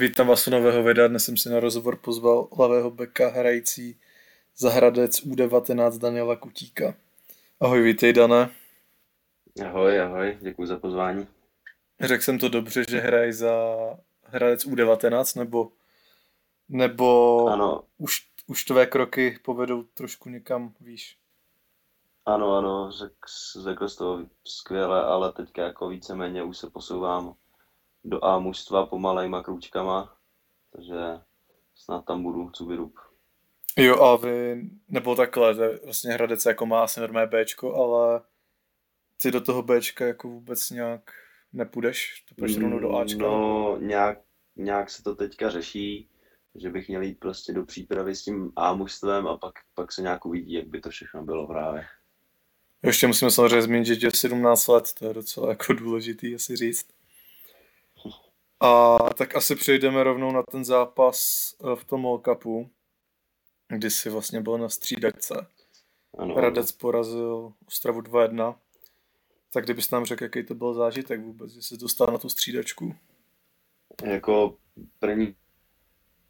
Vítám vás u nového videa. Dnes jsem si na rozhovor pozval levého beka hrající za Hradec U19 Daniela Kutíka. Ahoj, vítej Dane. Ahoj, ahoj, děkuji za pozvání. Řekl jsem to dobře, že hrají za Hradec U19, nebo, nebo Ano, už, už tvé kroky povedou trošku někam výš? ano, ano, řek, řekl jsi to skvěle, ale teďka jako víceméně už se posouvám do A mužstva pomalejma krůčkama, takže snad tam budu, co vyrub. Jo, a vy, nebo takhle, to je vlastně Hradec jako má asi normé Bčko, ale ty do toho Bčka jako vůbec nějak nepůjdeš? To půjdeš rovnou do Ačka? No, nějak, nějak se to teďka řeší, že bych měl jít prostě do přípravy s tím A mužstvem a pak, pak se nějak uvidí, jak by to všechno bylo právě. Ještě musíme samozřejmě zmínit, že je 17 let, to je docela jako důležitý asi říct. A tak asi přejdeme rovnou na ten zápas eh, v tom World Cupu, kdy jsi vlastně byl na střídačce. Ano. Hradec porazil Ostravu 2-1. Tak kdybys nám řekl, jaký to byl zážitek vůbec, že jsi dostal na tu střídačku. Jako první,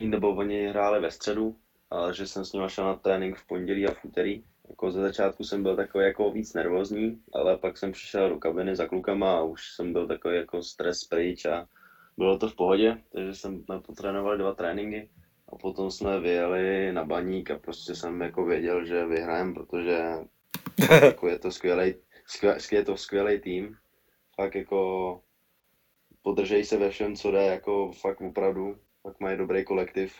nebo oni hráli ve středu, ale že jsem s nimi šel na trénink v pondělí a v úterý. Jako ze začátku jsem byl takový jako víc nervózní, ale pak jsem přišel do kabiny za klukama a už jsem byl takový jako stres pryč a bylo to v pohodě, takže jsem jsme potrénovali dva tréninky a potom jsme vyjeli na baník a prostě jsem jako věděl, že vyhrajeme, protože jako je to skvělý, skvělý, je to skvělý tým. Fakt jako podržej se ve všem, co jde, jako fakt opravdu, fakt mají dobrý kolektiv,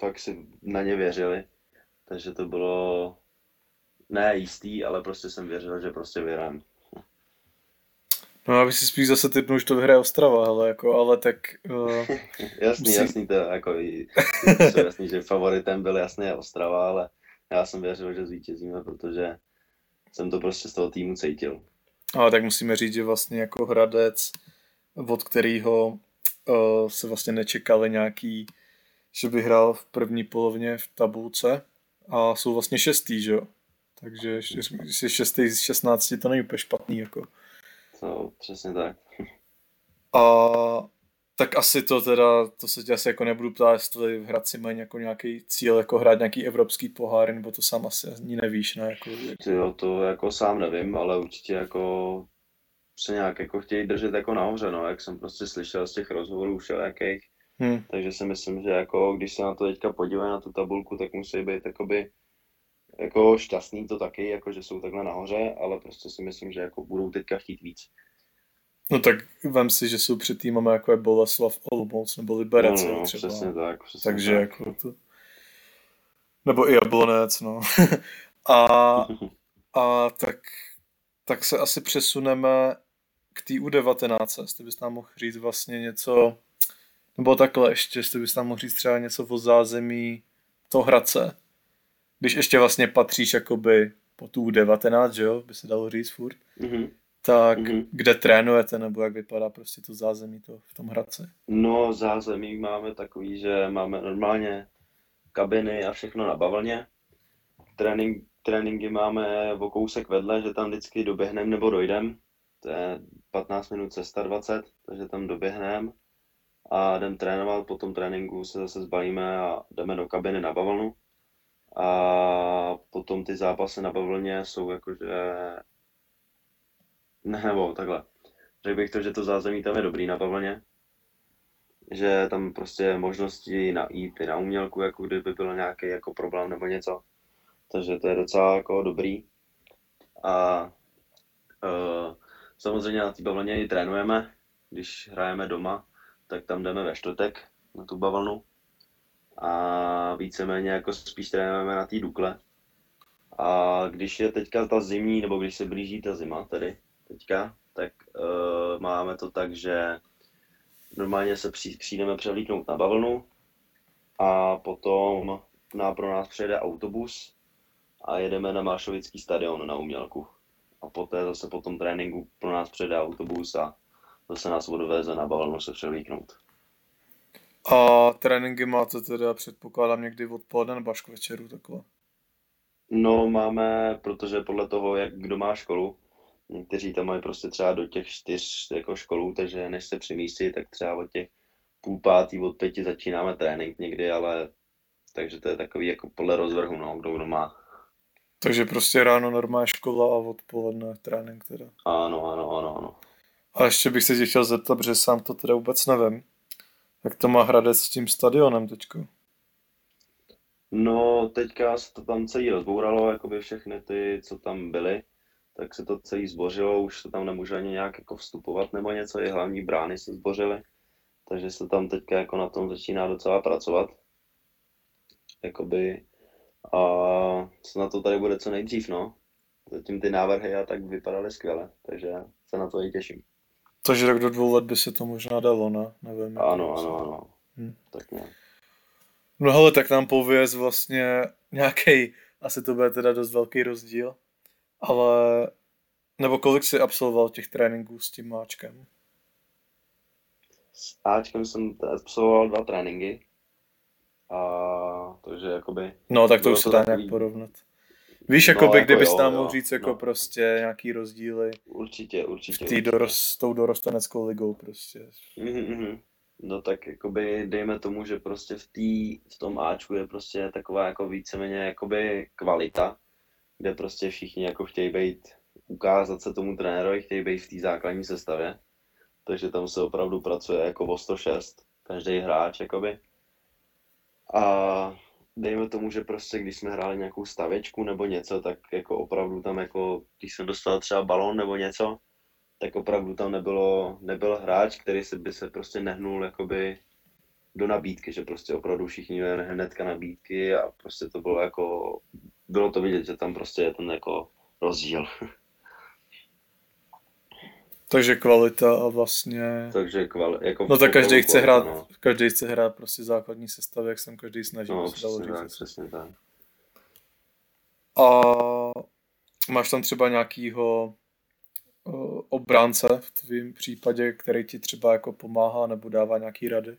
fakt si na ně věřili, takže to bylo ne jistý, ale prostě jsem věřil, že prostě vyhrám. No já bych si spíš zase typnul, že to vyhraje Ostrava, ale jako, ale tak... Uh, Jasný, Musí- jasný, to jako i, to jasný, že favoritem byl jasně Ostrava, ale já jsem věřil, že zvítězíme, protože jsem to prostě z toho týmu cítil. ale tak musíme říct, že vlastně jako Hradec, od kterého uh, se vlastně nečekali nějaký, že by hrál v první polovině v tabulce a jsou vlastně šestý, že jo? Takže jsi šestý z 16, to není úplně špatný, jako. To přesně tak. A tak asi to teda, to se tě asi jako nebudu ptát, jestli v Hradci mají jako nějaký cíl, jako hrát nějaký evropský pohár, nebo to sám asi ani nevíš, ne? Jako, Ty jo, to jako sám nevím, ale určitě jako se nějak jako chtějí držet jako nahoře, no, jak jsem prostě slyšel z těch rozhovorů všelijakých, hm, takže si myslím, že jako když se na to teďka podívají na tu tabulku, tak musí být jakoby jako šťastný to taky, jako že jsou takhle nahoře, ale prostě si myslím, že jako budou teďka chtít víc. no tak vem si, že jsou před týmama jako je Boleslav, Olomouc nebo Liberec, no, no, třeba. přesně tak, přesně Takže tak. jako to... Nebo i Jablonec, no. a, a tak, tak se asi přesuneme k té U19, jestli bys nám mohl říct vlastně něco, nebo takhle ještě, jestli bys nám mohl říct třeba něco o zázemí toho Hradce, když ještě vlastně patříš jakoby po tu U19, že jo, by se dalo říct furt, Mhm. tak Mhm. kde trénujete, nebo jak vypadá prostě to zázemí to v tom Hradci? No, zázemí máme takový, že máme normálně kabiny a všechno na bavlně. Trénink, tréninky máme o kousek vedle, že tam vždycky doběhneme nebo dojdem. To je 15 minut cesta 20, takže tam doběhneme a jdem trénovat. Po tom tréninku se zase zbalíme a jdeme do kabiny na bavlnu. A potom ty zápasy na bavlně jsou jakože... Ne, nebo takhle. Řekl bych to, že to zázemí tam je dobrý na bavlně, že tam prostě možnosti na jít i na umělku, jako kdyby byl nějaký jako problém nebo něco. Takže to je docela jako dobrý. A uh, samozřejmě na té bavlně i trénujeme. Když hrajeme doma, tak tam jdeme ve čtvrtek na tu bavlnu. A víceméně jako spíš trénujeme na té Dukle. A když je teďka ta zimní, nebo když se blíží ta zima tedy teďka, tak uh, máme to tak, že normálně se při, přijdeme převlíknout na bavlnu a potom na, pro nás přijede autobus a jedeme na Mášovický stadion na umělku. A poté zase po tom tréninku pro nás přijede autobus a zase nás odveze na bavlnu se převlíknout. A tréninky máte teda, předpokládám, někdy odpoledne nebo až k večeru takhle. No máme, protože podle toho, jak kdo má školu, někteří tam mají prostě třeba do těch čtyř jako školů, takže než se přemístí, tak třeba od těch půl pátý od pěti začínáme trénink někdy, ale takže to je takový jako podle rozvrhu, no, kdo kdo má. Takže prostě ráno normální škola a odpoledne trénink teda. Ano, ano, ano, ano. A ještě bych se tě chtěl zeptat, protože sám to teda vůbec nevím. Jak to má Hradec s tím stadionem teďko? No, teďka se to tam celý rozbouralo, jakoby všechny ty, co tam byly, tak se to celý zbořilo, už se tam nemůže ani nějak jako vstupovat nebo něco, i hlavní brány se zbořily, takže se tam teďka jako na tom začíná docela pracovat. Jakoby, a co na to tady bude co nejdřív, no. Zatím ty návrhy a tak vypadaly skvěle, takže se na to i těším. Takže tak do dvou let by se to možná dalo, ne? Nevím. Ano, ano, ano. Hm. Tak nějak. No hele, tak nám pověz vlastně nějaký, asi to bude teda dost velký rozdíl, ale nebo kolik jsi absolvoval těch tréninků s tím máčkem? S Ačkem jsem absolvoval dva tréninky. A takže jakoby, No, tak to už se dá nějak porovnat. Víš, No, jako by, jako kdybys jo, nám mohl říct jako no. prostě nějaký rozdíly určitě, určitě. v tý dorost, s tou dorosteneckou ligou prostě. Mhm, mhm. No tak jakoby dejme tomu, že prostě v, tý, v tom Ačku je prostě taková jako víceméně jakoby kvalita, kde prostě všichni jako chtějí být, ukázat se tomu trenérovi, chtějí být v té základní sestavě. Takže tam se opravdu pracuje jako o 106, každý hráč jakoby. A dejme tomu, že prostě když jsme hráli nějakou stavěčku nebo něco, tak jako opravdu tam jako, když jsem dostal třeba balón nebo něco, tak opravdu tam nebylo, nebyl hráč, který se by se prostě nehnul jakoby do nabídky, že prostě opravdu všichni měli hnedka nabídky a prostě to bylo jako, bylo to vidět, že tam prostě je ten jako rozdíl. Takže kvalita a vlastně... Takže kval, jako No tak každý chce kvalita, hrát, no. každý chce hrát prostě základní sestavy, jak jsem každý snaží, No, dalo přesně tak, přesně tak. A máš tam třeba nějakýho uh, obránce v tvém případě, který ti třeba jako pomáhá nebo dává nějaký rady?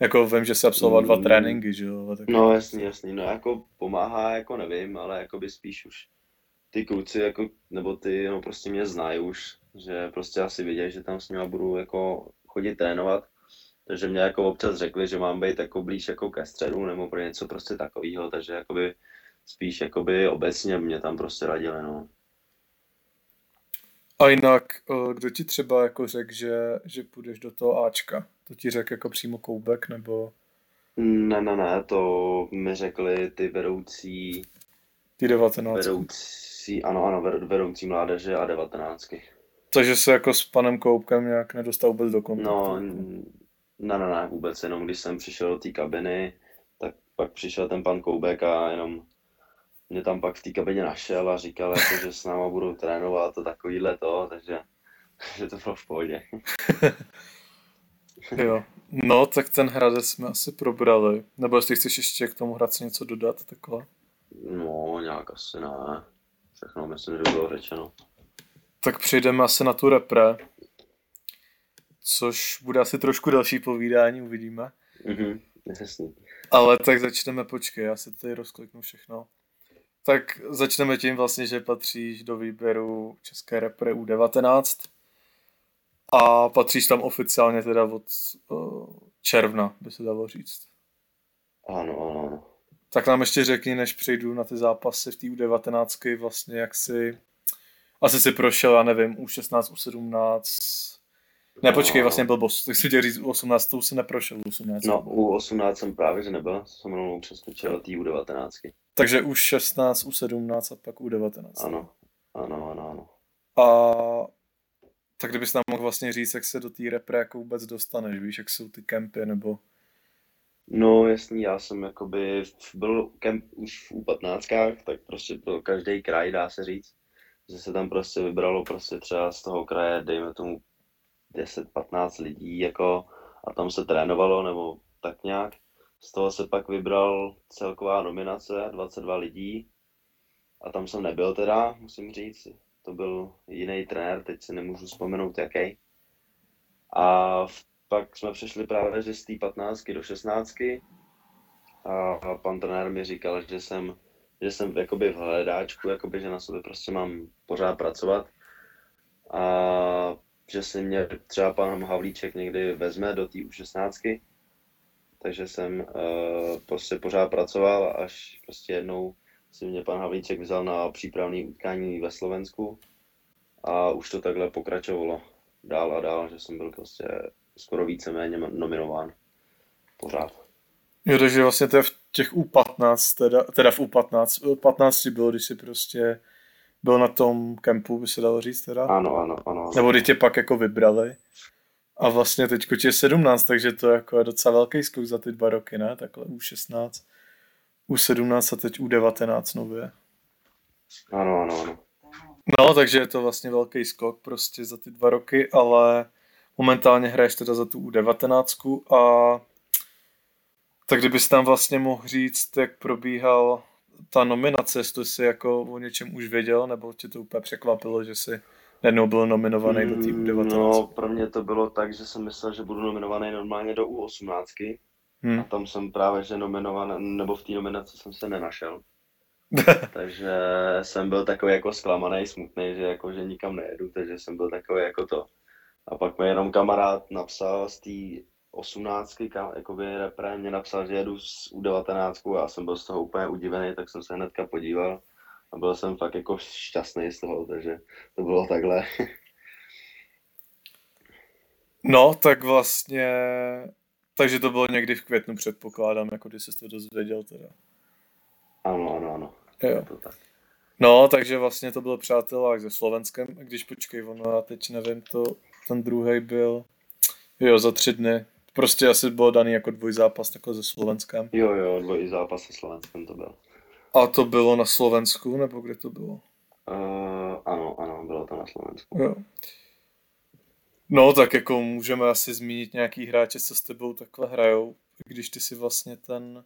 Jako vím, že se absolvoval dva Mm. tréninky, že jo? Tak No jasný, jasný, no jako pomáhá, jako nevím, ale jako by spíš už ty kluci jako, nebo ty, no prostě mě znají už, že prostě asi vidějí, že tam s nimi budu jako chodit trénovat, takže mě jako občas řekli, že mám být jako blíž jako ke středu nebo pro něco prostě takového, takže jakoby spíš jakoby obecně mě tam prostě radili, no. A jinak, uh, kdo ti třeba jako řekl, že, že půjdeš do toho Ačka? To ti řekl jako přímo Koubek, nebo Ne, ne, ne, to mi řekli ty vedoucí, ty 19? vedoucí, ano, ano, ved- vedoucí mládeže a devatenáctky. Takže se jako s panem Koubkem nějak nedostal vůbec do kontaktu? No, n- ne, ne, ne, vůbec, jenom když jsem přišel do té kabiny, tak pak přišel ten pan Koubek a jenom mě tam pak v té kabině našel a říkal, jako, že s náma budou trénovat a takovýhle to, takže že to bylo v pohodě. Jo. No, tak ten Hradec jsme asi probrali. Nebo jestli chceš ještě k tomu Hradci něco dodat, takhle. No, nějak asi ne. Všechno myslím, že bylo řečeno. Tak přejdeme asi na tu repre, což bude asi trošku další povídání, uvidíme. Mhm, jasný. Ale tak začneme, počkej, já si tady rozkliknu všechno. Tak začneme tím vlastně, že patříš do výběru České repre U19 a patříš tam oficiálně teda od uh, června, by se dalo říct. Ano, ano, ano. Tak nám ještě řekni, než přejdu na ty zápasy v té U19, vlastně jak si, asi si prošel, já nevím, U16, U17, ne počkej, No. vlastně byl boss, tak si chtěl říct U18, to už si neprošel U18. No, u 18 jsem právě, že nebyl, jsem rovnou přeskočil do té U19. Takže U16, U17 a pak U19. Ano, ano, ano, ano. A tak kdybys nám mohl vlastně říct, jak se do té repre jako vůbec dostaneš, víš, jak jsou ty kempy, nebo... No jasný, já jsem jakoby byl kemp už v U15, tak prostě pro každý kraj dá se říct, že se tam prostě vybralo prostě třeba z toho kraje, dejme tomu 10-15 lidí jako a tam se trénovalo nebo tak nějak. Z toho se pak vybral celková nominace, 22 lidí a tam jsem nebyl teda, musím říct, to byl jiný trenér, teď si nemůžu vzpomenout jaký. A pak jsme přešli právě z té 15 do 16 a, a pan trenér mi říkal, že jsem, že jsem jakoby v hledáčku, jakoby, že na sobě prostě mám pořád pracovat a že si mě třeba pan Havlíček někdy vezme do té U16 takže jsem uh, prostě pořád pracoval, až prostě jednou si mě pan Havlíček vzal na přípravné utkání ve Slovensku a už to takhle pokračovalo dál a dál, že jsem byl prostě skoro víceméně nominován pořád. Jo, takže vlastně to je v těch U15, teda, teda v U15, 15 bylo, když si prostě byl na tom kempu, by se dalo říct teda. Ano, ano, ano. Nebo kdy tě pak jako vybrali. A vlastně teď je 17, takže to jako je docela velký skok za ty dva roky, ne? Takhle U16, U17 a teď U19 nově. Ano, ano, ano. No, takže je to vlastně velký skok prostě za ty dva roky, ale momentálně hraješ teda za tu U19 a tak kdybys tam vlastně mohl říct, jak probíhal ta nominace, jestli jsi jako o něčem už věděl, nebo tě to úplně překvapilo, že jsi jednou byl nominovaný do té U19? No, pro mě to bylo tak, že jsem myslel, že budu nominovaný normálně do U18. Hmm. A tam jsem právě, že nominovan, nebo v té nominaci jsem se nenašel. takže jsem byl takový jako zklamaný, smutný, že jako, že nikam nejedu, takže jsem byl takový jako to. A pak mi jenom kamarád napsal z té osmnáctky, jakoby repre, mě napsal, že jedu z U19 a já jsem byl z toho úplně udivený, tak jsem se hnedka podíval a byl jsem fakt jako šťastný z toho, takže to bylo takhle. No, tak vlastně, takže to bylo někdy v květnu předpokládám, jako když jsi to dozvěděl teda. Ano, ano, ano. Jo. To tak. No, takže vlastně to byl přátelák se Slovenskem, když počkej, ono, já teď nevím, to, ten druhý byl, jo, za tři dny, prostě asi bylo daný jako dvojzápas takhle se Slovenskem. Jo, jo, dvojzápas se Slovenskem to byl. A to bylo na Slovensku, nebo kde to bylo? Uh, ano, ano, bylo to na Slovensku. Jo. No, tak jako můžeme asi zmínit nějaký hráče, co s tebou takhle hrajou, když ty si vlastně ten...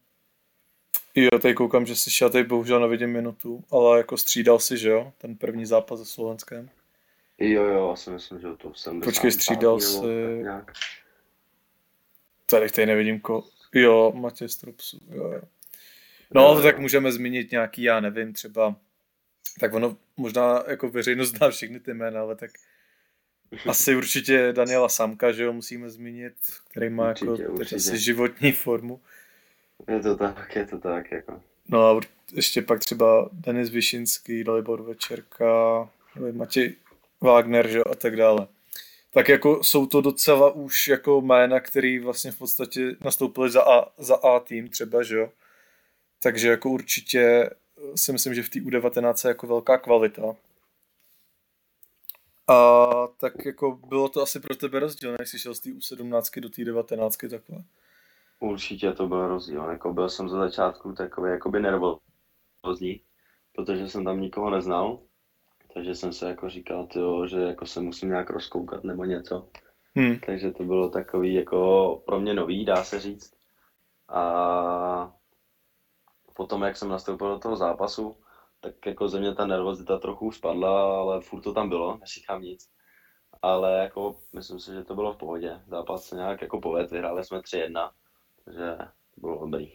Jo, tady koukám, že jsi šel, tady bohužel nevidím minutu, ale jako střídal si, že jo, ten první zápas se Slovenskem. Jo, jo, asi myslím, že to jsem Počkej, střídal si... Tady, tady nevidím ko... Jo, Matěj Stropsu, jo, jo. No, no, tak můžeme zmínit nějaký, já nevím, třeba, tak ono možná jako veřejnost zná všechny ty jména, ale tak asi určitě Daniela Samka, že jo, musíme zmínit, který má určitě, jako určitě. asi životní formu. Je to tak, je to tak, jako. No a ještě pak třeba Denis Višinský, Dalibor Večerka, Matěj Wagner, že jo, a tak dále. Tak jako jsou to docela už jako jména, který vlastně v podstatě nastoupili za A, za A tým třeba, že jo. Takže jako určitě si myslím, že v té U19 je jako velká kvalita. A tak jako bylo to asi pro tebe rozdíl, než jsi šel z té U17 do té 19 takhle. Určitě to byl rozdíl. Jako byl jsem za začátku takový jakoby nervózní, protože jsem tam nikoho neznal. Takže jsem se jako říkal, tyjo, že jako se musím nějak rozkoukat nebo něco. Hmm. Takže to bylo takový jako pro mě nový, dá se říct. A potom, jak jsem nastoupil do toho zápasu, tak jako ze mě ta nervozita trochu spadla, ale furt to tam bylo, neříkám nic. Ale jako myslím si, že to bylo v pohodě. Zápas se nějak jako poved, vyhráli jsme 3-1, takže to bylo dobrý.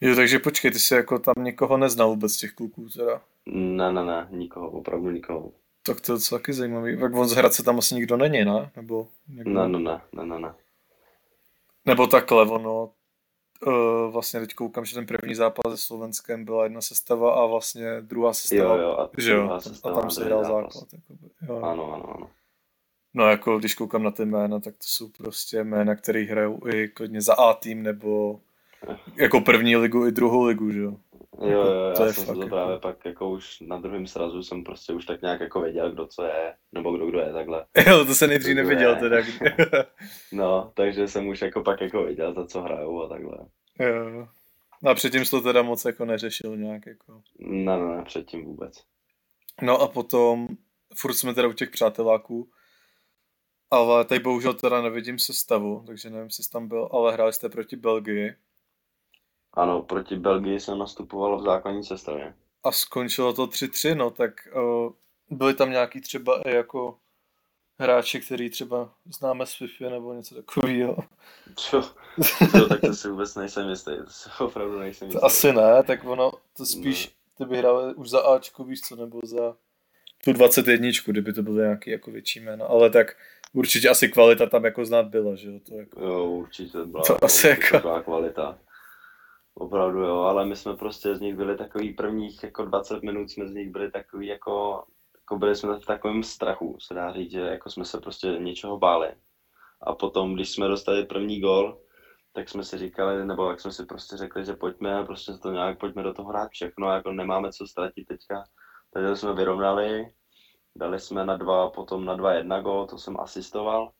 Jo, takže počkej, ty jsi jako tam někoho neznal vůbec těch kluků teda? Ne, ne, ne, nikoho, opravdu nikoho. Tak to je docela taky zajímavý. Tak on z Hradce tam asi nikdo není, ne? Nebo někdo... Ne, ne, ne, ne, ne, ne. Nebo takhle, ono, uh, vlastně teď koukám, že ten první zápas se Slovenskem byla jedna sestava a vlastně druhá sestava, jo, jo, a, že jo, a tam se hrál základ. Jakoby, jo. Ano, ano, ano. No jako když koukám na ty jména, tak to jsou prostě jména, které hrajou i klidně za A tým nebo jako první ligu i druhou ligu, že jo. Jo, jo, jako, to já jsem to jako... právě pak jako už na druhém srazu jsem prostě už tak nějak jako věděl, kdo co je, nebo kdo kdo je takhle. Jo, to se nejdřív neviděl teda. no, takže jsem už jako pak jako věděl, za co hrajou a takhle. Jo. No a předtím jsi to teda moc jako neřešil nějak jako. Ne, ne, ne, předtím vůbec. No a potom, furt jsme teda u těch přáteláků, ale tady bohužel teda nevidím sestavu, takže nevím, jestli jsi tam byl, ale hráli jste proti Belgii. Ano, proti Belgii jsem nastupoval v základní sestavě. A skončilo to 3-3, no tak uh, byli tam nějaký třeba i jako hráči, který třeba známe z FIFA nebo něco takového. Čo? Co, tak to si vůbec nejsem jistý, to si opravdu nejsem jistý. To asi ne, tak ono, to spíš, ne. ty by hrál už za Ačko, víš co, nebo za tu 21, kdyby to byly nějaký jako větší jméno, ale tak určitě asi kvalita tam jako znát byla, že jo? To jako... Jo, určitě byla, To to asi jako- byla kvalita. Opravdu jo, ale my jsme prostě z nich byli takový prvních jako 20 minut jsme z nich byli takový jako, jako byli jsme v takovém strachu, se dá říct, že jako jsme se prostě něčeho báli. A potom, když jsme dostali první gol, tak jsme si říkali, nebo jak jsme si prostě řekli, že pojďme, prostě to nějak, pojďme do toho hrát všechno, jako nemáme co ztratit teďka. Takže jsme vyrovnali, dali jsme na dva, potom na dva jedna gol, to jsem asistoval.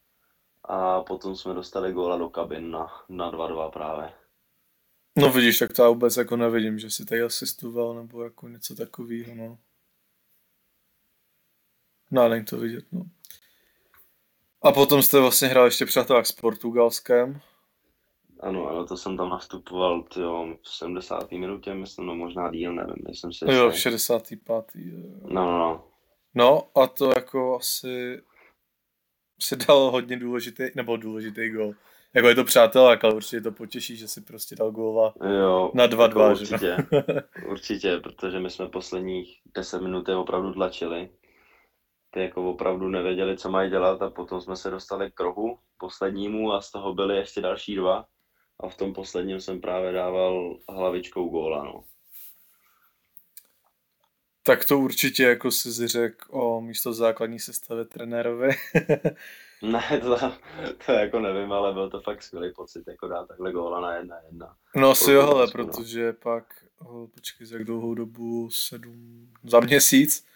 A potom jsme dostali góla do kabin na, na 2-2 právě. No vidíš, tak to já vůbec jako nevidím, že si tady asistoval nebo jako něco takového, no. No, není to vidět, no. A potom jste vlastně hráli ještě přátelák s Portugalskem. Ano, ano, to jsem tam nastupoval tyjo, v 70. minutě, myslím, no možná díl, nevím, nejsem si Jo, v jistý. 65. jo. No, no, no. No a to jako asi si dal hodně důležitý, nebo důležitý gol. Jako je to přátelák, ale určitě to potěší, že si prostě dal góla. Jo, Na 2-2, jako určitě, určitě, protože my jsme posledních 10 minut je opravdu tlačili. Ty jako opravdu nevěděli, co mají dělat a potom jsme se dostali k rohu poslednímu a z toho byly ještě další dva. A v tom posledním jsem právě dával hlavičkou góla, no. Tak to určitě jako si řekl o místo základní sestavy trenérovi. Ne, to, to jako nevím, ale byl to fakt skvělý pocit, jako dát takhle góla na jedna jedna. No asi jo, no. protože pak, oh, počkej, za jak dlouhou dobu, sedm, za měsíc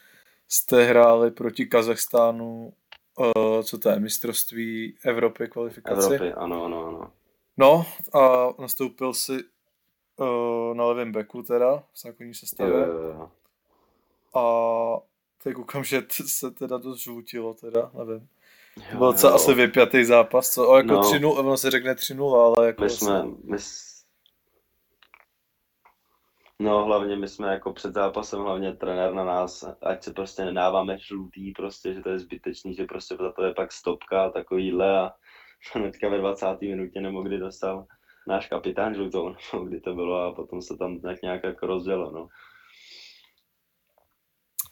jste hráli proti Kazachstánu, uh, co to je, mistrovství Evropy kvalifikaci. Evropy, ano, ano, ano. No a nastoupil si uh, na levém beku teda, v základní Jo, sestavě. jo, jo. A teď koukám, že se teda dost žvutilo teda, nevím. Jo, byl co asi vypjatý zápas, co? O, jako No. 3-0, ono se řekne 3-0, ale jako... My jsme, my, s- no hlavně my jsme jako před zápasem, hlavně trenér na nás, ať se prostě nedáváme žlutý, prostě, že to je zbytečný, že prostě za to je pak stopka a takovýhle a hnedka ve 20. minutě nebo kdy dostal náš kapitán žlutou, nebo kdy to bylo a potom se tam tak nějak jako rozdělo, no.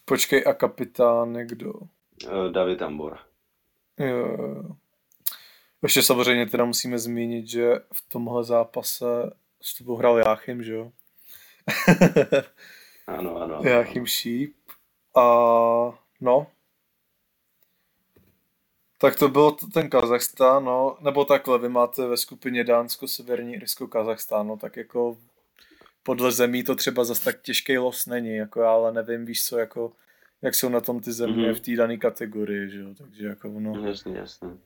Počkej, a kapitán je kdo? Eh, David Tambor. Jo. Ještě samozřejmě teda musíme zmínit, že v tomhle zápase s tebou hrál Jáchym, že jo? Ano, ano. Jáchym Šíp. A no. Tak to byl ten Kazachstán, no. Nebo takhle, vy máte ve skupině Dánsko, Severní Irsko, Kazachstán, no. Tak jako podle zemí to třeba zas tak těžký los není, jako já ale nevím, víš co, jako jak jsou na tom ty země Mhm. v té dané kategorii, že jo, takže jako no. Jasný, jasný.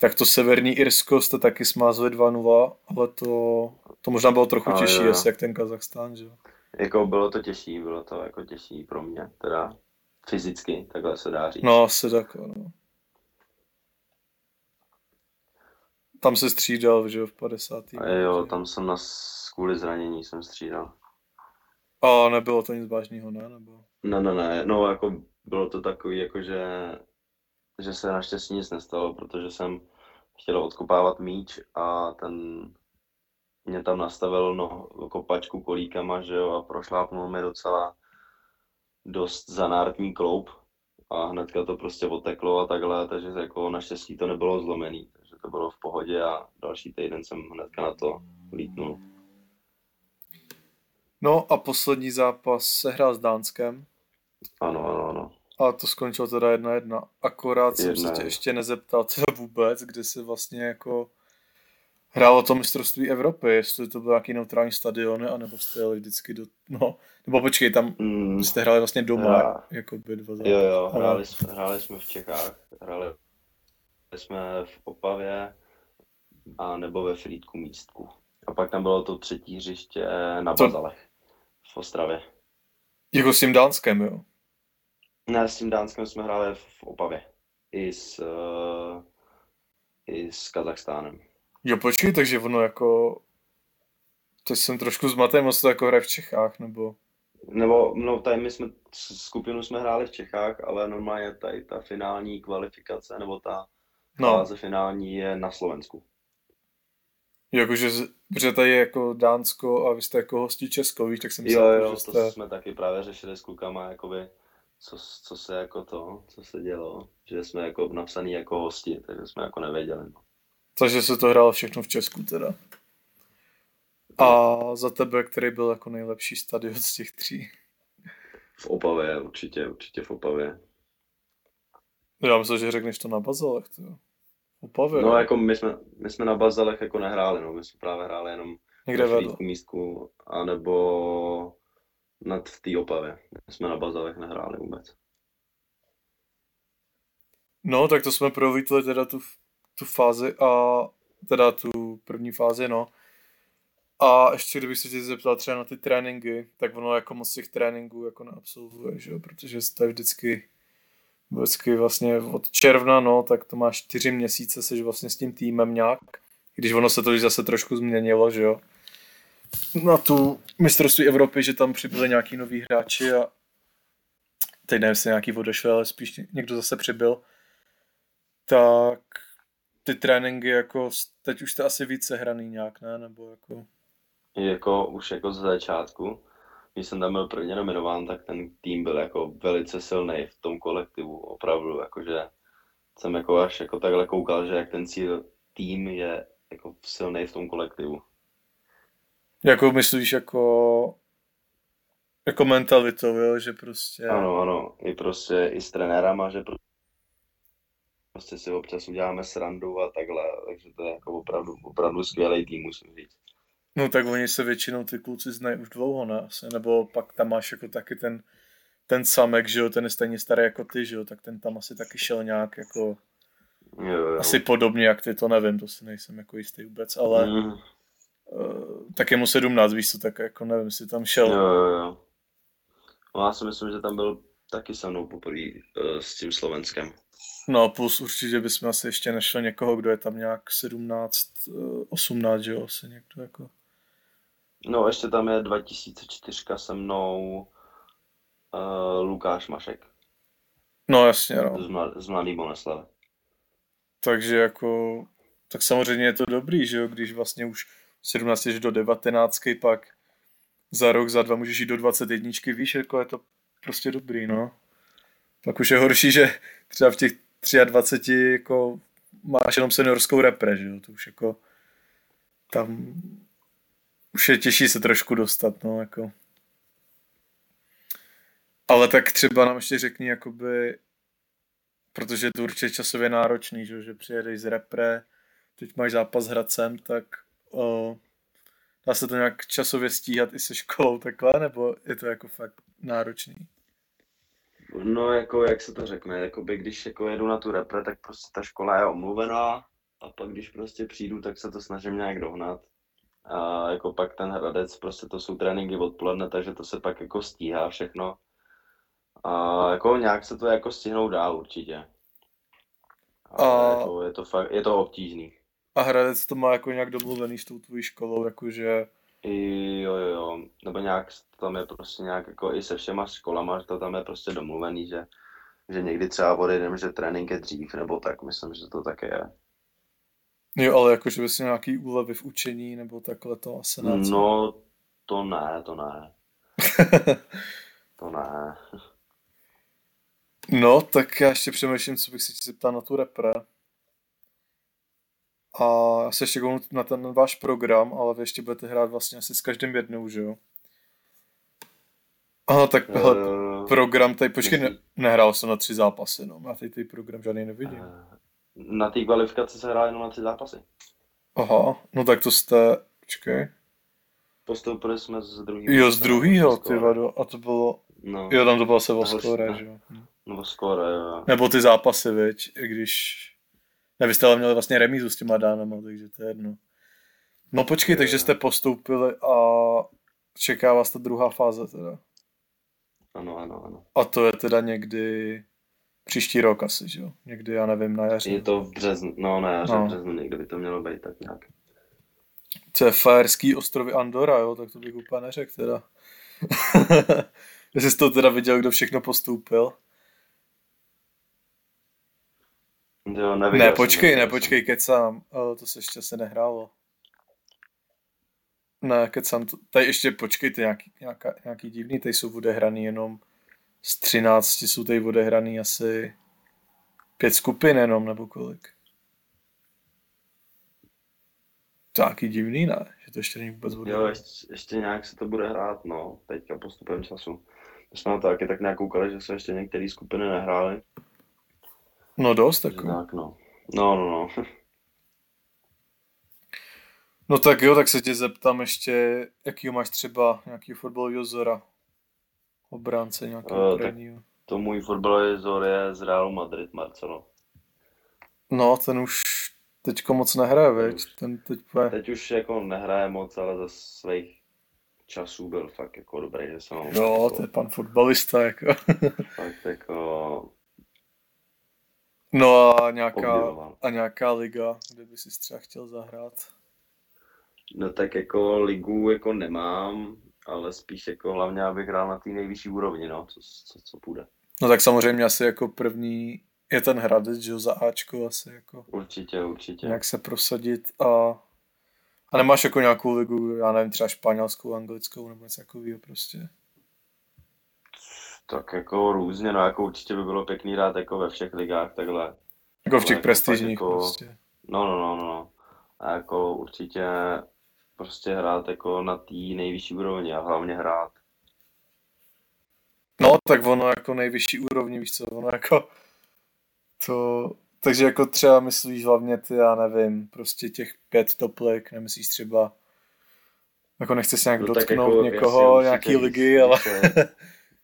Tak to Severní Irsko jste taky smázli 2-0, ale to, to možná bylo trochu Ale těžší, jo, asi jak ten Kazachstán, že jo. Jako bylo to těžší, bylo to jako těžší pro mě, teda fyzicky, takhle se dá říct. No, asi tak, no. Tam se střídal, že jo, v 50. A jo, tam jsem na kvůli zranění jsem střídal. A nebylo to nic vážného, ne? Nebo... Ne, ne, ne, no jako bylo to takový, jako že, že se naštěstí nic nestalo, protože jsem chtěl odkopávat míč a ten mě tam nastavil no, kopačku kolíkama, že jo, a prošlápnul mi docela dost zanártní kloup a hnedka to prostě oteklo a takhle, takže jako naštěstí to nebylo zlomený, takže to bylo v pohodě a další týden jsem hnedka na to lítnul. No a poslední zápas se hrál s Dánskem Ano, ano, ano. a to skončilo teda 1-1. Akorát jsem se Jedna tě jedna. ještě nezeptal teda vůbec, kde se vlastně jako hrálo to mistrovství Evropy, jestli to byl nějaký neutrální stadion, anebo jste jeli vždycky do, no, nebo počkej, tam Mm, jste hráli vlastně doma, Já. jako by dva zápasy. Jo, jo, Ale- hráli jsme, hráli jsme v Čechách, hráli jsme v Opavě a nebo ve Frýdku místku. A pak tam bylo to třetí hřiště na To- Bazalech v Ostravě. Jako s tím Dánskem, jo. Ne, s tím Dánskem jsme hráli v Opavě. I s, uh, i s Kazachstánem. Jo, počkej, takže ono jako, teď jsem trošku zmaten, moc to jako hraje v Čechách, nebo... Nebo, no, tady my jsme, skupinu jsme hráli v Čechách, ale normálně tady ta finální kvalifikace, nebo ta No, fáze finální je na Slovensku. Jakože, protože tady je jako Dánsko a vy jste jako hosti Česko, víš, tak jsem Jo, myslel, jo, že to jste... jsme taky právě řešili s klukama, jakoby, co, co se jako to, co se dělo, že jsme jako napsaný jako hosti, takže jsme jako nevěděli. No. Takže se to hrálo všechno v Česku teda. A za tebe, který byl jako nejlepší stadion z těch tří? V Opavě, určitě, určitě v Opavě. Já myslím, že řekneš to na Bazalech, to Opavě. No, jako my jsme, my jsme na Bazalech jako nehráli, no, my jsme právě hráli jenom Někde vedle. místku, anebo nad v té Opavě. My jsme na Bazalech nehráli vůbec. No, tak to jsme prolítli teda tu, tu fázi a teda tu první fázi, no. A ještě kdybych se tě zeptal třeba na ty tréninky, tak ono jako moc těch tréninků jako neabsolvuje, že jo, protože to je vždycky, vždycky vlastně od června, no, tak to máš čtyři měsíce, seš vlastně s tím týmem nějak, když ono se to už zase trošku změnilo, že jo. Na tu mistrovství Evropy, že tam přibyli nějaký noví hráči a teď nevím, jestli nějaký odešel, ale spíš někdo zase přibyl, tak ty tréninky jako, teď už to asi více hraný nějak, ne? Nebo jako jako už jako z začátku, když jsem tam byl prvně nominován, tak ten tým byl jako velice silný v tom kolektivu, opravdu, jakože jsem jako až jako takhle koukal, že jak ten cíl tým je jako silný v tom kolektivu. Jako myslíš jako jako mentalitou, jo, že prostě... Ano, ano, i prostě i s trenérama, že prostě si občas uděláme srandu a takhle, takže to je jako opravdu, opravdu skvělý tým, musím říct. No tak oni se většinou ty kluci znají už dlouho, ne? Asi. Nebo pak tam máš jako taky ten, ten samek, že jo, ten je stejně starý jako ty, že jo, tak ten tam asi taky šel nějak jako jo, jo. asi podobně jak ty, to nevím, to si nejsem jako jistý vůbec, ale mm. uh, tak je mu 17, víš co, tak jako nevím, jestli tam šel. Jo, jo, jo. No já si myslím, že tam byl taky se mnou poprvé uh, s tím Slovenskem. No plus určitě bychom asi ještě našli někoho, kdo je tam nějak 17, 18, že jo, asi někdo jako. No, ještě tam je 2004 se mnou uh, Lukáš Mašek. No jasně, no. Z, mlad, z Mladý Boleslav. Takže jako, tak samozřejmě je to dobrý, že jo, když vlastně už 17 jsi do 19, pak za rok, za dva můžeš jít do 21, víš, jako je to prostě dobrý, no. Pak už je horší, že třeba v těch 23 jako máš jenom seniorskou repre, že jo, to už jako tam už je těžší se trošku dostat, no, jako. Ale tak třeba nám ještě řekni, jakoby, protože je to určitě časově náročný, že, že přijedeš z repre, teď máš zápas s Hradcem, tak o, dá se to nějak časově stíhat i se školou takhle, nebo je to jako fakt náročný? No, jako jak se to řekne, jako by když jako jedu na tu repre, tak prostě ta škola je omluvená a pak když prostě přijdu, tak se to snažím nějak dohnat. A jako pak ten Hradec, prostě to jsou tréninky odpoledne, takže to se pak jako stíhá všechno. A jako nějak se to jako stihnout dá určitě. Ale a... jako je to fakt, je to obtížný. A Hradec to má jako nějak domluvený s tou tvojí školou, jakože... I, jo, jo, jo, nebo nějak tam je prostě nějak jako i se všema školama, že to tam je prostě domluvený, že, že někdy třeba odejdem, že trénink je dřív, nebo tak, myslím, že to také je. Jo, ale jakože bys nějaký úlevy v učení nebo takhle to asi ne. No, to ne, to ne. to ne. No, tak já ještě přemýšlím, co bych si ti zeptal na tu repre. A já se ještě na ten váš program, ale vy ještě budete hrát vlastně asi s každým jednou, že jo? Aha, tak hele, uh, program tady, počkej, ne, nehrál jsem na tři zápasy, no, já tady, tady program žádný nevidím. Uh, na té kvalifikaci se hrál jenom na tři zápasy. Aha, no tak to jste, počkej. Postoupili jsme z druhého. Jo, z druhého, ty vado, a to bylo, no. jo, tam to bylo se o skore, že jo. No, skore, jo. Nebo ty zápasy, viď, i když, ne, vy jste ale měli vlastně remízu s těma dánama, takže to je jedno. No počkej, je, takže jste postoupili a čeká vás ta druhá fáze teda. Ano, ano, ano. A to je teda někdy příští rok asi, že jo? Někdy, já nevím, na jaře. Je to v březnu, no na jaře, no. březnu někdy by to mělo být tak nějak. Co je Fajerský ostrovy Andora, jo? Tak to bych úplně neřekl teda. Jestli jsi to teda viděl, kdo všechno postoupil. Jo, ne, počkej, ne, počkej, kecám. To se ještě se nehrálo. Ne, kecám, tady ještě počkejte, nějaký, nějaká, nějaký divný, tady jsou odehraný jenom z 13 jsou tady odehraný asi pět skupin jenom, nebo kolik. Taky divný, ne? Že to ještě není vůbec Jo, ještě, ještě nějak se to bude hrát, no, teďka postupem času. My jsme na to taky tak nějak koukali, že se ještě některé skupiny nehrály. No dost, jako. Tak, no. No, no, no. No tak jo, tak se tě zeptám ještě, jakýho máš třeba nějaký fotbalový zora? Obránce nějakého prvního. To můj fotbalový vzor je z Realu Madrid, Marcelo. No, ten už teďko moc nehraje, veď? Ten teď bude... Teď už jako nehraje moc, ale za svých časů byl fakt jako dobrý, že jsem Jo, jako, to je pan fotbalista, jako. fakt jako No a nějaká, obdivoval. a nějaká liga, kde by si třeba chtěl zahrát? No tak jako ligu jako nemám, ale spíš jako hlavně abych hrál na té nejvyšší úrovni, no, co, co, co půjde. No tak samozřejmě asi jako první je ten Hradec, že jo, za Ačko asi jako Určitě, určitě. nějak se prosadit a, a nemáš jako nějakou ligu, já nevím, třeba španělskou, anglickou nebo něco takového prostě. Tak jako různě, no jako určitě by bylo pěkný hrát jako ve všech ligách takhle. Jako v těch jako prestižních jako- prostě. No, no, no, no, no. A jako určitě prostě hrát jako na té nejvyšší úrovni a hlavně hrát. No, tak ono jako nejvyšší úrovni, víš co, ono jako to, takže jako třeba myslíš hlavně ty, já nevím, prostě těch pět toplik, nemyslíš třeba, jako nechci se nějak No dotknout jako, někoho, určitě, nějaký ligy, když ale se-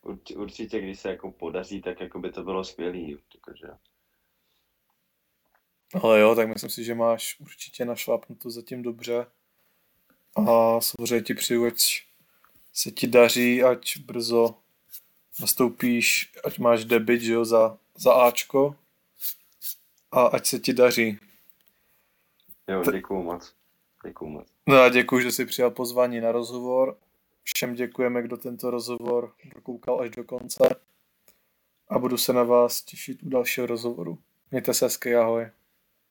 urč- Určitě, když se jako podaří, tak jako by to bylo skvělý, takže Ale jo, tak myslím si, že máš určitě našlápnuto zatím dobře. A samozřejmě ti přeju, ať se ti daří, ať brzo nastoupíš, ať máš debit, že jo, za, za Ačko. A ať se ti daří. jo, děkuju moc. Děkuju moc. No a děkuji, že jsi přijal pozvání na rozhovor. Všem děkujeme, kdo tento rozhovor dokoukal až do konce. A budu se na vás těšit u dalšího rozhovoru. Mějte se hezky, ahoj.